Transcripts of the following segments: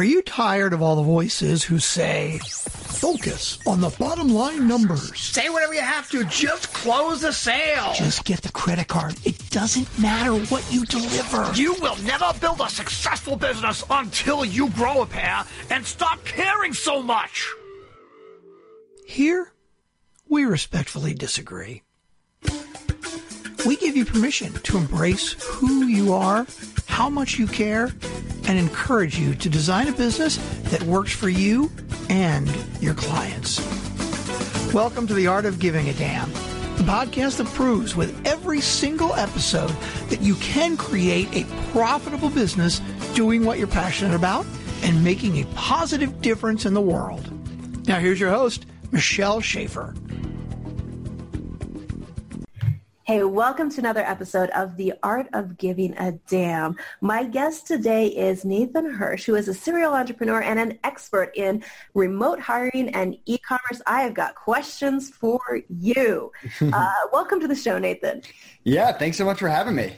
Are you tired of all the voices who say, focus on the bottom line numbers? Say whatever you have to, just close the sale. Just get the credit card. It doesn't matter what you deliver. You will never build a successful business until you grow a pair and stop caring so much. Here, we respectfully disagree. We give you permission to embrace who you are, how much you care, and encourage you to design a business that works for you and your clients. Welcome to the Art of Giving a Damn, the podcast that proves with every single episode that you can create a profitable business doing what you're passionate about and making a positive difference in the world. Now, here's your host, Michelle Schaefer. Hey, welcome to another episode of The Art of Giving a Damn. My guest today is Nathan Hirsch, who is a serial entrepreneur and an expert in remote hiring and e-commerce. I have got questions for you. uh, welcome to the show, Nathan. Yeah, thanks so much for having me.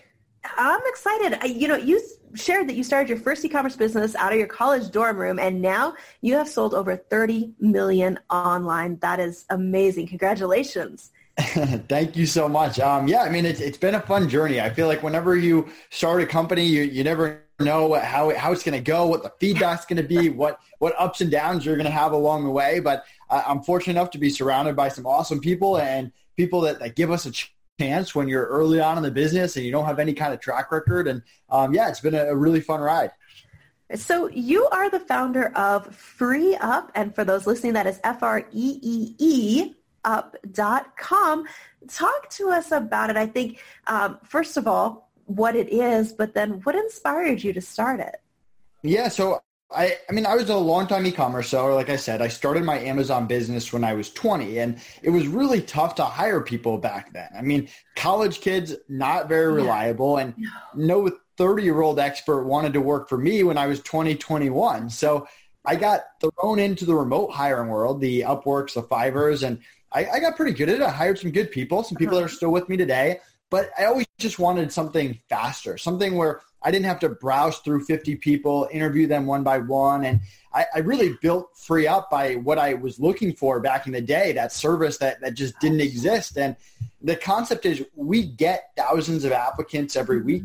I'm excited. You know, you shared that you started your first e-commerce business out of your college dorm room, and now you have sold over 30 million online. That is amazing. Congratulations. Thank you so much. Um, yeah, I mean, it's, it's been a fun journey. I feel like whenever you start a company, you, you never know how, how it's going to go, what the feedback's going to be, what, what ups and downs you're going to have along the way. But uh, I'm fortunate enough to be surrounded by some awesome people and people that, that give us a chance when you're early on in the business and you don't have any kind of track record. And um, yeah, it's been a, a really fun ride. So you are the founder of FreeeUp, and for those listening, that is F R E E E up.com. Talk to us about it. I think, um, first of all, what it is, but then what inspired you to start it? Yeah, so I, I mean, I was a long-time e-commerce seller. Like I said, I started my Amazon business when I was 20, and it was really tough to hire people back then. I mean, college kids, not very reliable, and no 30-year-old expert wanted to work for me when I was 20, 21. So I got thrown into the remote hiring world, the Upworks, the Fiverrs, and I, I got pretty good at it. I hired some good people, some people that are uh-huh. still with me today. But I always just wanted something faster, something where I didn't have to browse through 50 people, interview them one by one. And I, I, really built FreeeUp by what I was looking for back in the day, that service that, that just didn't exist. And the concept is we get thousands of applicants every week,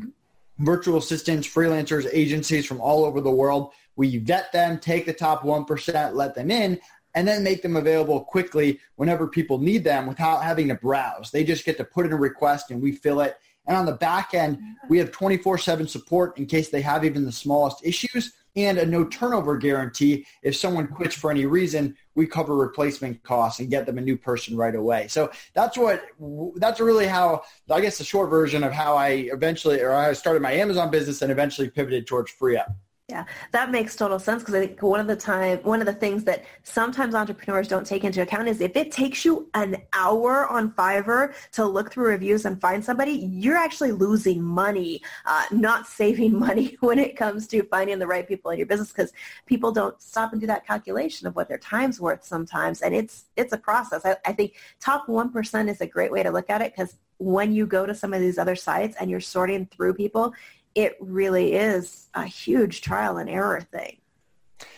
virtual assistants, freelancers, agencies from all over the world. We vet them, take the top 1%, let them in, and then make them available quickly whenever people need them without having to browse. They just get to put in a request and we fill it. And on the back end, we have 24-7 support in case they have even the smallest issues and a no turnover guarantee. If someone quits for any reason, we cover replacement costs and get them a new person right away. So that's what, that's really how, I guess the short version of how I eventually, or I started my Amazon business and eventually pivoted towards FreeeUp. Yeah, that makes total sense because I think one of the time one of the things that sometimes entrepreneurs don't take into account is if it takes you an hour on Fiverr to look through reviews and find somebody, you're actually losing money, uh, not saving money when it comes to finding the right people in your business because people don't stop and do that calculation of what their time's worth sometimes, and it's it's a process. I, I think top one percent is a great way to look at it because when you go to some of these other sites and you're sorting through people, it really is a huge trial and error thing.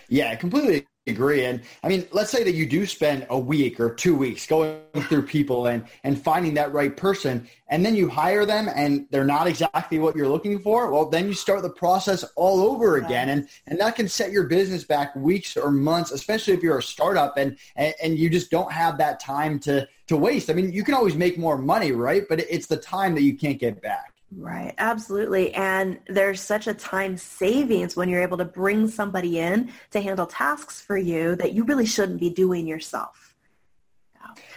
Yeah, I completely agree. And I mean, let's say that you do spend a week or two weeks going through people and, and finding that right person, and then you hire them and they're not exactly what you're looking for. Well, then you start the process all over again. And, and that can set your business back weeks or months, especially if you're a startup and, and, and you just don't have that time to, to waste. I mean, you can always make more money, right? But it's the time that you can't get back. Right, absolutely. And there's such a time savings when you're able to bring somebody in to handle tasks for you that you really shouldn't be doing yourself.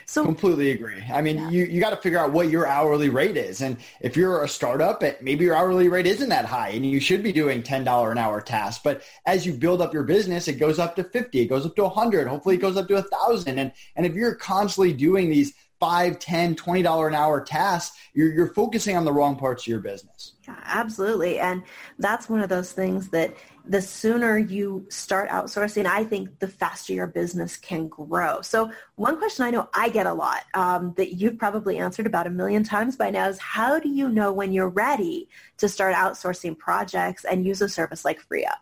So completely agree. I mean, yeah. you, you got to figure out what your hourly rate is. And if you're a startup, maybe your hourly rate isn't that high and you should be doing $10 an hour tasks. But as you build up your business, it goes up to 50, it goes up to 100, hopefully it goes up to a thousand. And, and if you're constantly doing these five, ten, twenty dollar an hour tasks, you're you're focusing on the wrong parts of your business. Yeah, absolutely. And that's one of those things that the sooner you start outsourcing, I think the faster your business can grow. So one question I know I get a lot um, that you've probably answered about a million times by now is how do you know when you're ready to start outsourcing projects and use a service like FreeeUp?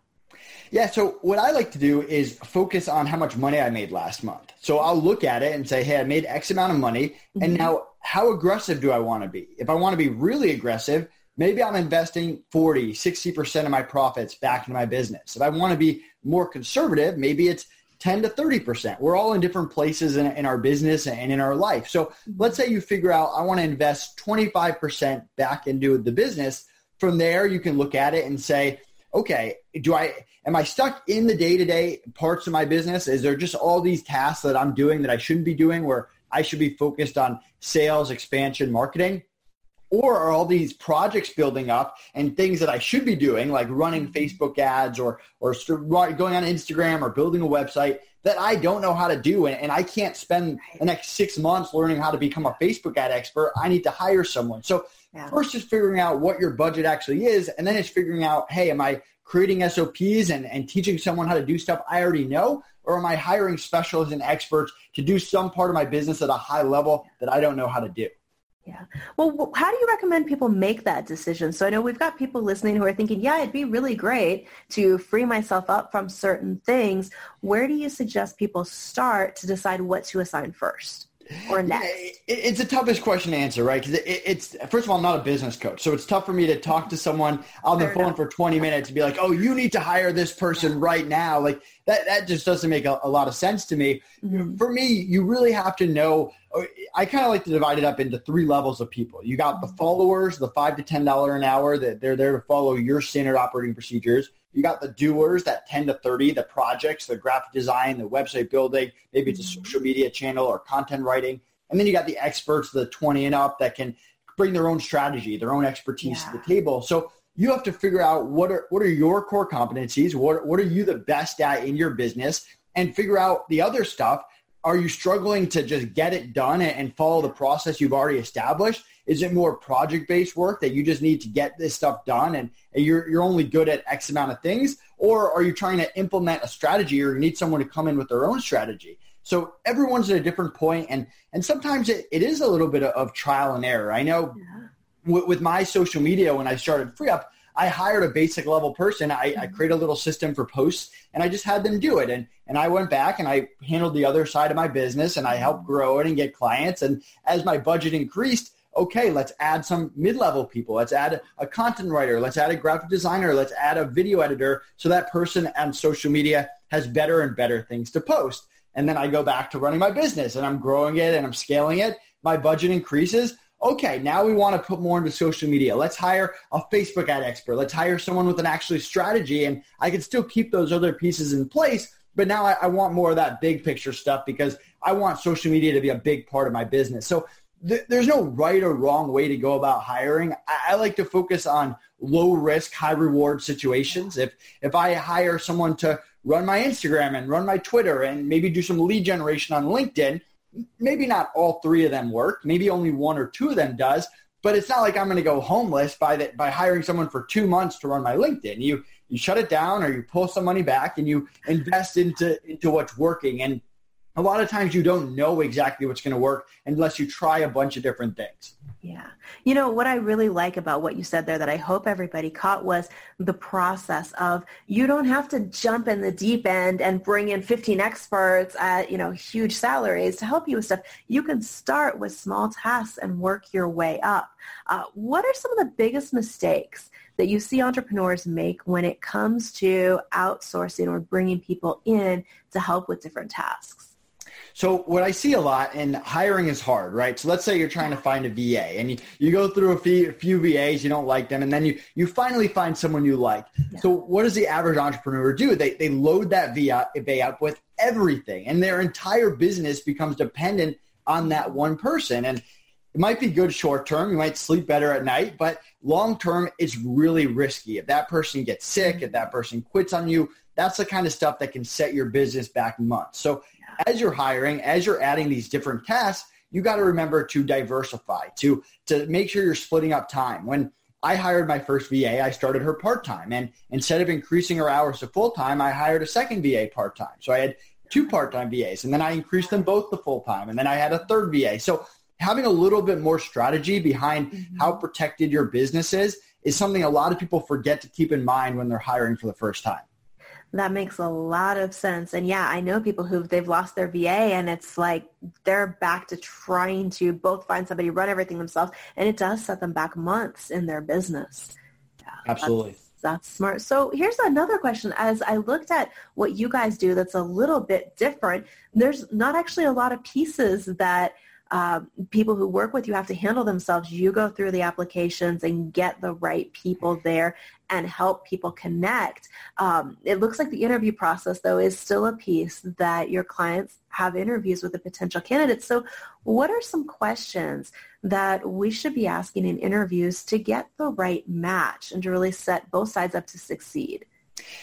Yeah, so what I like to do is focus on how much money I made last month. So I'll look at it and say, hey, I made X amount of money. Mm-hmm. And now how aggressive do I want to be? If I want to be really aggressive, maybe I'm investing 40, 60% of my profits back into my business. If I want to be more conservative, maybe it's 10 to 30%. We're all in different places in, in our business and in our life. So mm-hmm. let's say you figure out, I want to invest 25% back into the business. From there, you can look at it and say, okay, do I am I stuck in the day-to-day parts of my business? Is there just all these tasks that I'm doing that I shouldn't be doing where I should be focused on sales, expansion, marketing? Or are all these projects building up and things that I should be doing, like running mm-hmm. Facebook ads or or going on Instagram or building a website that I don't know how to do, and, and I can't spend the next six months learning how to become a Facebook ad expert. I need to hire someone. So yeah. first, just figuring out what your budget actually is, and then it's figuring out, hey, am I creating SOPs and, and teaching someone how to do stuff I already know? Or am I hiring specialists and experts to do some part of my business at a high level that I don't know how to do? Yeah. Well, how do you recommend people make that decision? So I know we've got people listening who are thinking, yeah, it'd be really great to free myself up from certain things. Where do you suggest people start to decide what to assign first? Or next? It's a toughest question to answer, right? Because it's first of all, I'm not a business coach, so it's tough for me to talk to someone on the Fair phone enough. for 20 minutes and be like, "Oh, you need to hire this person right now." Like that, that just doesn't make a, a lot of sense to me. Mm-hmm. For me, you really have to know. I kind of like to divide it up into three levels of people. You got the mm-hmm. followers, the five to ten dollar an hour that they're there to follow your standard operating procedures. You got the doers, that 10 to 30, the projects, the graphic design, the website building, maybe it's a mm-hmm. social media channel or content writing. And then you got the experts, the 20 and up that can bring their own strategy, their own expertise yeah. to the table. So you have to figure out what are what are your core competencies, what what are you the best at in your business and figure out the other stuff. Are you struggling to just get it done and follow the process you've already established? Is it more project based work that you just need to get this stuff done and you're, you're only good at X amount of things? Or are you trying to implement a strategy or you need someone to come in with their own strategy? So everyone's at a different point and, and sometimes it, it is a little bit of trial and error. I know yeah. with, with my social media, when I started FreeeUp, I hired a basic level person. I, I mm-hmm. created a little system for posts and I just had them do it. And, and I went back and I handled the other side of my business and I helped grow it and get clients. And as my budget increased, okay, let's add some mid-level people. Let's add a content writer. Let's add a graphic designer. Let's add a video editor so that person on social media has better and better things to post. And then I go back to running my business and I'm growing it and I'm scaling it. My budget increases. Okay, now we want to put more into social media. Let's hire a Facebook ad expert. Let's hire someone with an actually strategy and I can still keep those other pieces in place. But now I, I want more of that big picture stuff because I want social media to be a big part of my business. So th- there's no right or wrong way to go about hiring. I-, I like to focus on low risk, high reward situations. If if I hire someone to run my Instagram and run my Twitter and maybe do some lead generation on LinkedIn, maybe not all three of them work. Maybe only one or two of them does. But it's not like I'm going to go homeless by the, by hiring someone for two months to run my LinkedIn. You you shut it down or you pull some money back and you invest into into what's working. And a lot of times you don't know exactly what's going to work unless you try a bunch of different things. Yeah. You know, what I really like about what you said there that I hope everybody caught was the process of you don't have to jump in the deep end and bring in 15 experts at, you know, huge salaries to help you with stuff. You can start with small tasks and work your way up. Uh, what are some of the biggest mistakes that you see entrepreneurs make when it comes to outsourcing or bringing people in to help with different tasks? So what I see a lot, and hiring is hard, right? So let's say you're trying to find a VA, and you, you go through a few, a few VAs, you don't like them, and then you, you finally find someone you like. Yeah. So what does the average entrepreneur do? They, they load that VA up with everything, and their entire business becomes dependent on that one person. And it might be good short term. You might sleep better at night, but long term, it's really risky. If that person gets sick, if that person quits on you, that's the kind of stuff that can set your business back months. So as you're hiring, as you're adding these different tasks, you got to remember to diversify, to to make sure you're splitting up time. When I hired my first VA, I started her part time, and instead of increasing her hours to full time, I hired a second VA part time. So I had two part time VAs, and then I increased them both to full time, and then I had a third VA. So having a little bit more strategy behind mm-hmm. how protected your business is is something a lot of people forget to keep in mind when they're hiring for the first time. That makes a lot of sense. And yeah, I know people who they've lost their VA and it's like they're back to trying to both find somebody, run everything themselves. And it does set them back months in their business. Yeah, Absolutely. That's, that's smart. So here's another question. As I looked at what you guys do that's a little bit different, there's not actually a lot of pieces that – uh, people who work with you have to handle themselves. You go through the applications and get the right people there and help people connect. Um, it looks like the interview process, though, is still a piece that your clients have interviews with the potential candidates. So what are some questions that we should be asking in interviews to get the right match and to really set both sides up to succeed?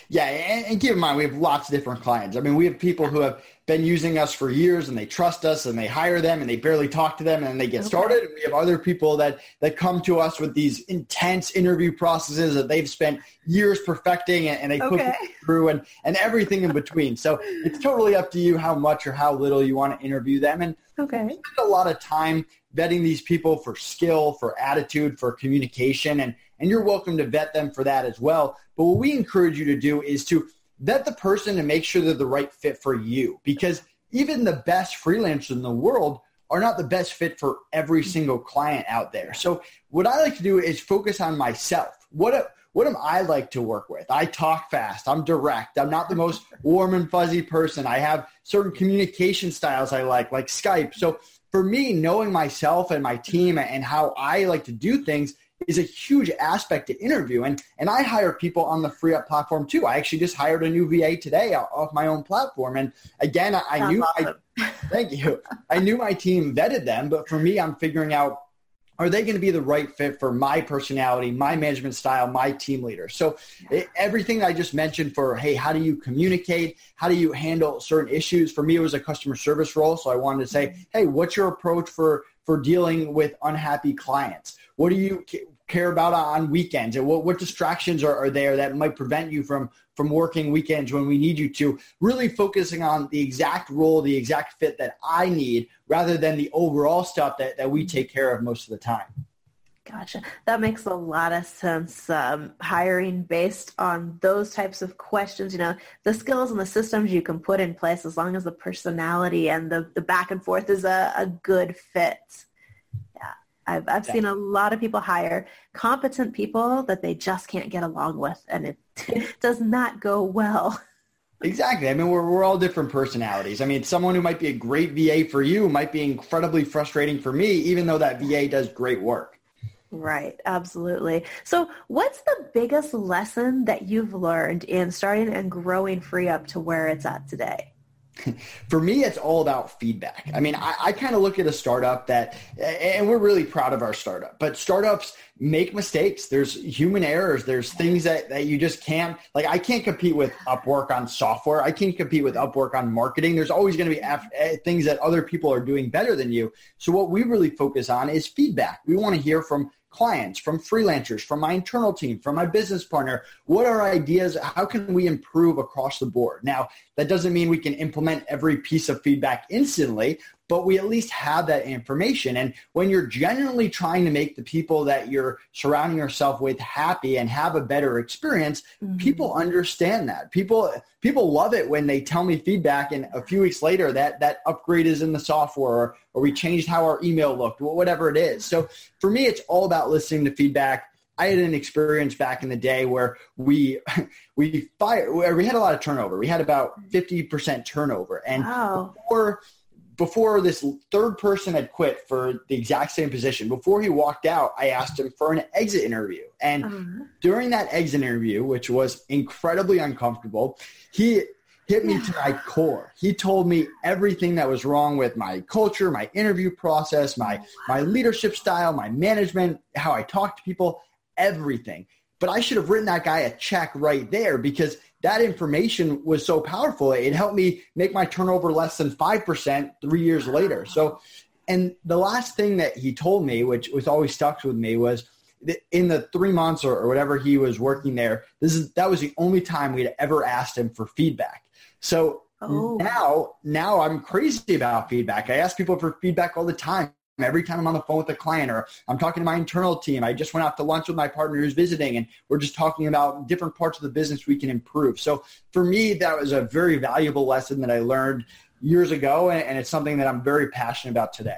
Yeah, and, and, keep in mind we have lots of different clients. I mean, we have people who have been using us for years and they trust us and they hire them and they barely talk to them and they get okay. started. And we have other people that that come to us with these intense interview processes that they've spent years perfecting and, and they okay. put through and and everything in between. So it's totally up to you how much or how little you want to interview them. And okay. we spend a lot of time vetting these people for skill, for attitude, for communication, and and you're welcome to vet them for that as well. But what we encourage you to do is to vet the person and make sure they're the right fit for you because even the best freelancers in the world are not the best fit for every single client out there. So what I like to do is focus on myself. What what am I like to work with? I talk fast. I'm direct. I'm not the most warm and fuzzy person. I have certain communication styles I like, like Skype. So for me, knowing myself and my team and how I like to do things is a huge aspect to interview. And, and I hire people on the FreeeUp platform too. I actually just hired a new VA today off my own platform. And again, I, I knew, awesome. I, thank you. I knew my team vetted them, but for me, I'm figuring out are they going to be the right fit for my personality, my management style, my team leader? So it, everything I just mentioned for, hey, how do you communicate? How do you handle certain issues? For me, it was a customer service role. So I wanted to say, mm-hmm. hey, what's your approach for, for dealing with unhappy clients? What do you care about on weekends? And what, what distractions are, are there that might prevent you from, from working weekends when we need you to? Really focusing on the exact role, the exact fit that I need rather than the overall stuff that, that we take care of most of the time. Gotcha. That makes a lot of sense. Um, hiring based on those types of questions, you know, the skills and the systems you can put in place as long as the personality and the, the back and forth is a, a good fit. Yeah. I've, I've seen a lot of people hire competent people that they just can't get along with, and it does not go well. Exactly. I mean, we're, we're all different personalities. I mean, someone who might be a great VA for you might be incredibly frustrating for me, even though that VA does great work. Right, absolutely. So what's the biggest lesson that you've learned in starting and growing FreeeUp to where it's at today? for me, it's all about feedback. I mean, I, I kind of look at a startup that, and we're really proud of our startup, but startups make mistakes. There's human errors. There's things that, that you just can't, like I can't compete with Upwork on software. I can't compete with Upwork on marketing. There's always going to be af- eh, things that other people are doing better than you. So what we really focus on is feedback. We want to hear from clients, from freelancers, from my internal team, from my business partner. What are ideas? How can we improve across the board? Now, that doesn't mean we can implement every piece of feedback instantly, but we at least have that information. And when you're genuinely trying to make the people that you're surrounding yourself with happy and have a better experience, mm-hmm. people understand that. People people love it when they tell me feedback and a few weeks later that that upgrade is in the software or, or we changed how our email looked, whatever it is. So for me, it's all about listening to feedback. I had an experience back in the day where we we fired we had a lot of turnover. We had about 50% turnover. And wow. before before this third person had quit for the exact same position, before he walked out, I asked him for an exit interview. And uh-huh. during that exit interview, which was incredibly uncomfortable, he hit me to my core. He told me everything that was wrong with my culture, my interview process, my my leadership style, my management, how I talk to people, everything. But I should have written that guy a check right there because that information was so powerful. It helped me make my turnover less than 5% three years later. So, and the last thing that he told me, which was always stuck with me, was in the three months or, or whatever he was working there, this is that was the only time we'd ever asked him for feedback. So oh. now, now I'm crazy about feedback. I ask people for feedback all the time. Every time I'm on the phone with a client or I'm talking to my internal team. I just went out to lunch with my partner who's visiting and we're just talking about different parts of the business we can improve. So for me, that was a very valuable lesson that I learned years ago and it's something that I'm very passionate about today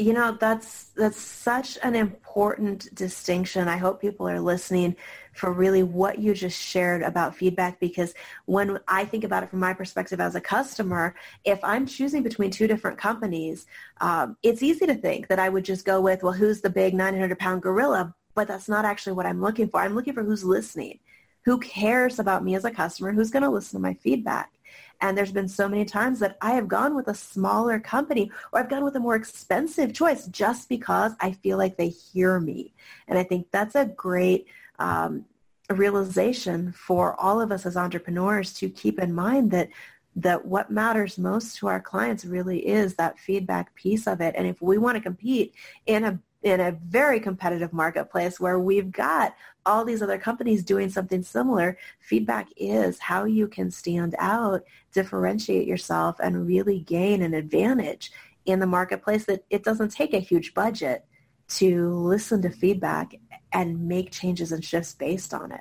you know that's that's such an important distinction. I hope people are listening for really what you just shared about feedback because when i think about it from my perspective as a customer if i'm choosing between two different companies um, it's easy to think that i would just go with well who's the big 900 pound gorilla? But that's not actually what i'm looking for. I'm looking for who's listening who cares about me as a customer who's going to listen to my feedback and there's been so many times that I have gone with a smaller company or I've gone with a more expensive choice just because I feel like they hear me. And I think that's a great um, realization for all of us as entrepreneurs to keep in mind that that what matters most to our clients really is that feedback piece of it. And if we want to compete in a in a very competitive marketplace where we've got all these other companies doing something similar, feedback is how you can stand out, differentiate yourself, and really gain an advantage in the marketplace that it doesn't take a huge budget to listen to feedback and make changes and shifts based on it.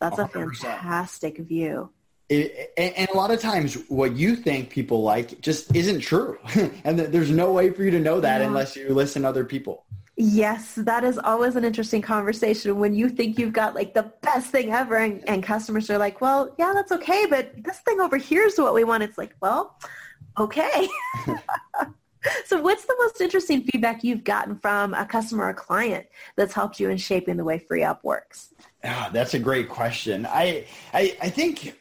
That's 100%. a fantastic view. It, and a lot of times what you think people like just isn't true. and there's no way for you to know that yeah. unless you listen to other people. Yes, that is always an interesting conversation when you think you've got like the best thing ever and, and customers are like, well, yeah, that's okay, but this thing over here is what we want. It's like, well, okay. so what's the most interesting feedback you've gotten from a customer or client that's helped you in shaping the way FreeeUp works? Oh, that's a great question. I, I, I think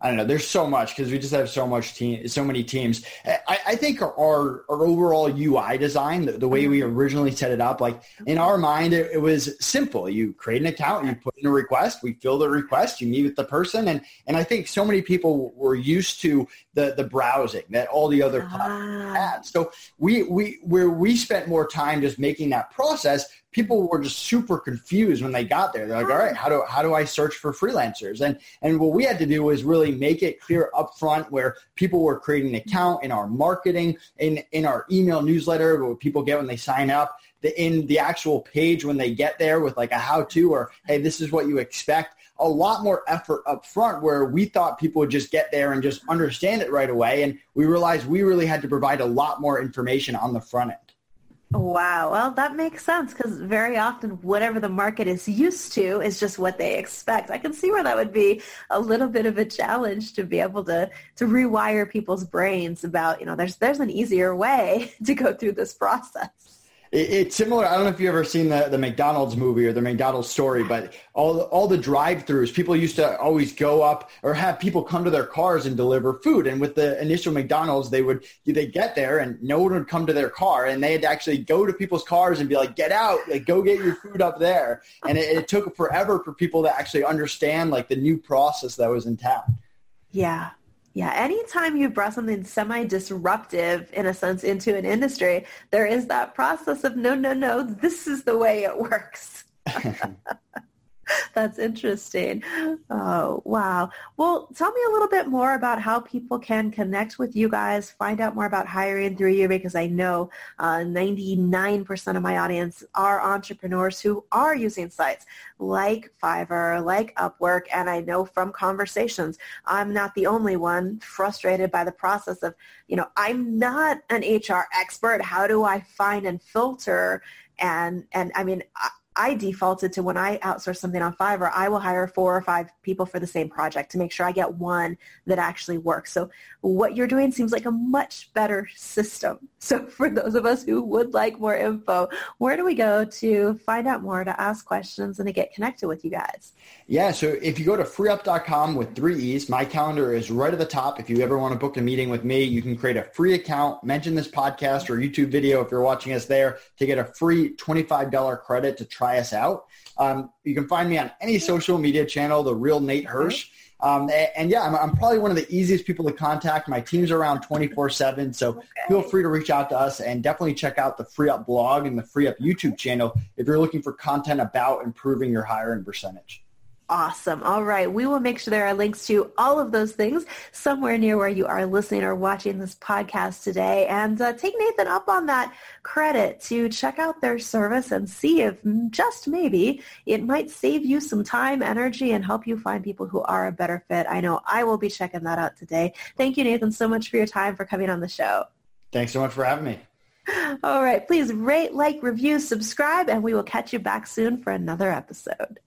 I don't know. There's so much because we just have so much team, so many teams. I, I think our, our, overall UI design, the, the, way we mm-hmm. originally set it up, like in mm-hmm. our mind, it, it, was simple. You create an account, you put in a request, we fill the request, you meet with the person, and and I think so many people were used to the the browsing that all the other ah. had. So we we where we spent more time just making that process people were just super confused when they got there. They're like, all right, how do how do I search for freelancers? And and what we had to do was really make it clear up front where people were creating an account in our marketing, in in our email newsletter, what people get when they sign up, the, in the actual page when they get there with like a how to or hey, this is what you expect. A lot more effort up front where we thought people would just get there and just understand it right away. And we realized we really had to provide a lot more information on the front end. Wow. Well, that makes sense because very often whatever the market is used to is just what they expect. I can see where that would be a little bit of a challenge to be able to to rewire people's brains about, you know, there's there's an easier way to go through this process it, it's similar. I don't know if you've ever seen the, the McDonald's movie or the McDonald's story, but all the, all the drive-throughs, people used to always go up or have people come to their cars and deliver food. And with the initial McDonald's, they would they get there and no one would come to their car, and they had to actually go to people's cars and be like, "Get out! Like, go get your food up there." And it, it took forever for people to actually understand like the new process that was in town. Yeah, yeah, anytime you brought something semi-disruptive in a sense into an industry, there is that process of no, no, no, this is the way it works. That's interesting. Oh, wow. Well, tell me a little bit more about how people can connect with you guys, find out more about hiring through you, because I know uh, 99% of my audience are entrepreneurs who are using sites like Fiverr, like Upwork, and I know from conversations, I'm not the only one frustrated by the process of, you know, I'm not an HR expert. How do I find and filter? And, and I mean, I defaulted to when I outsource something on Fiverr, I will hire four or five people for the same project to make sure I get one that actually works. So what you're doing seems like a much better system. So for those of us who would like more info, where do we go to find out more, to ask questions, and to get connected with you guys? Yeah, so if you go to freeeup.com with three E's, my calendar is right at the top. If you ever want to book a meeting with me, you can create a free account, mention this podcast or YouTube video if you're watching us there to get a free $25 credit to try us out. Um, you can find me on any social media channel, The Real Nate Hirsch. Um, and, and, yeah, I'm, I'm, probably one of the easiest people to contact. My team's around 24-7, so okay. feel free to reach out to us and definitely check out the FreeeUp blog and the FreeeUp YouTube channel if you're looking for content about improving your hiring percentage. Awesome. All right. We will make sure there are links to all of those things somewhere near where you are listening or watching this podcast today. And uh, take Nathan up on that credit to check out their service and see if just maybe it might save you some time, energy, and help you find people who are a better fit. I know I will be checking that out today. Thank you, Nathan, so much for your time for coming on the show. Thanks so much for having me. All right. Please rate, like, review, subscribe, and we will catch you back soon for another episode.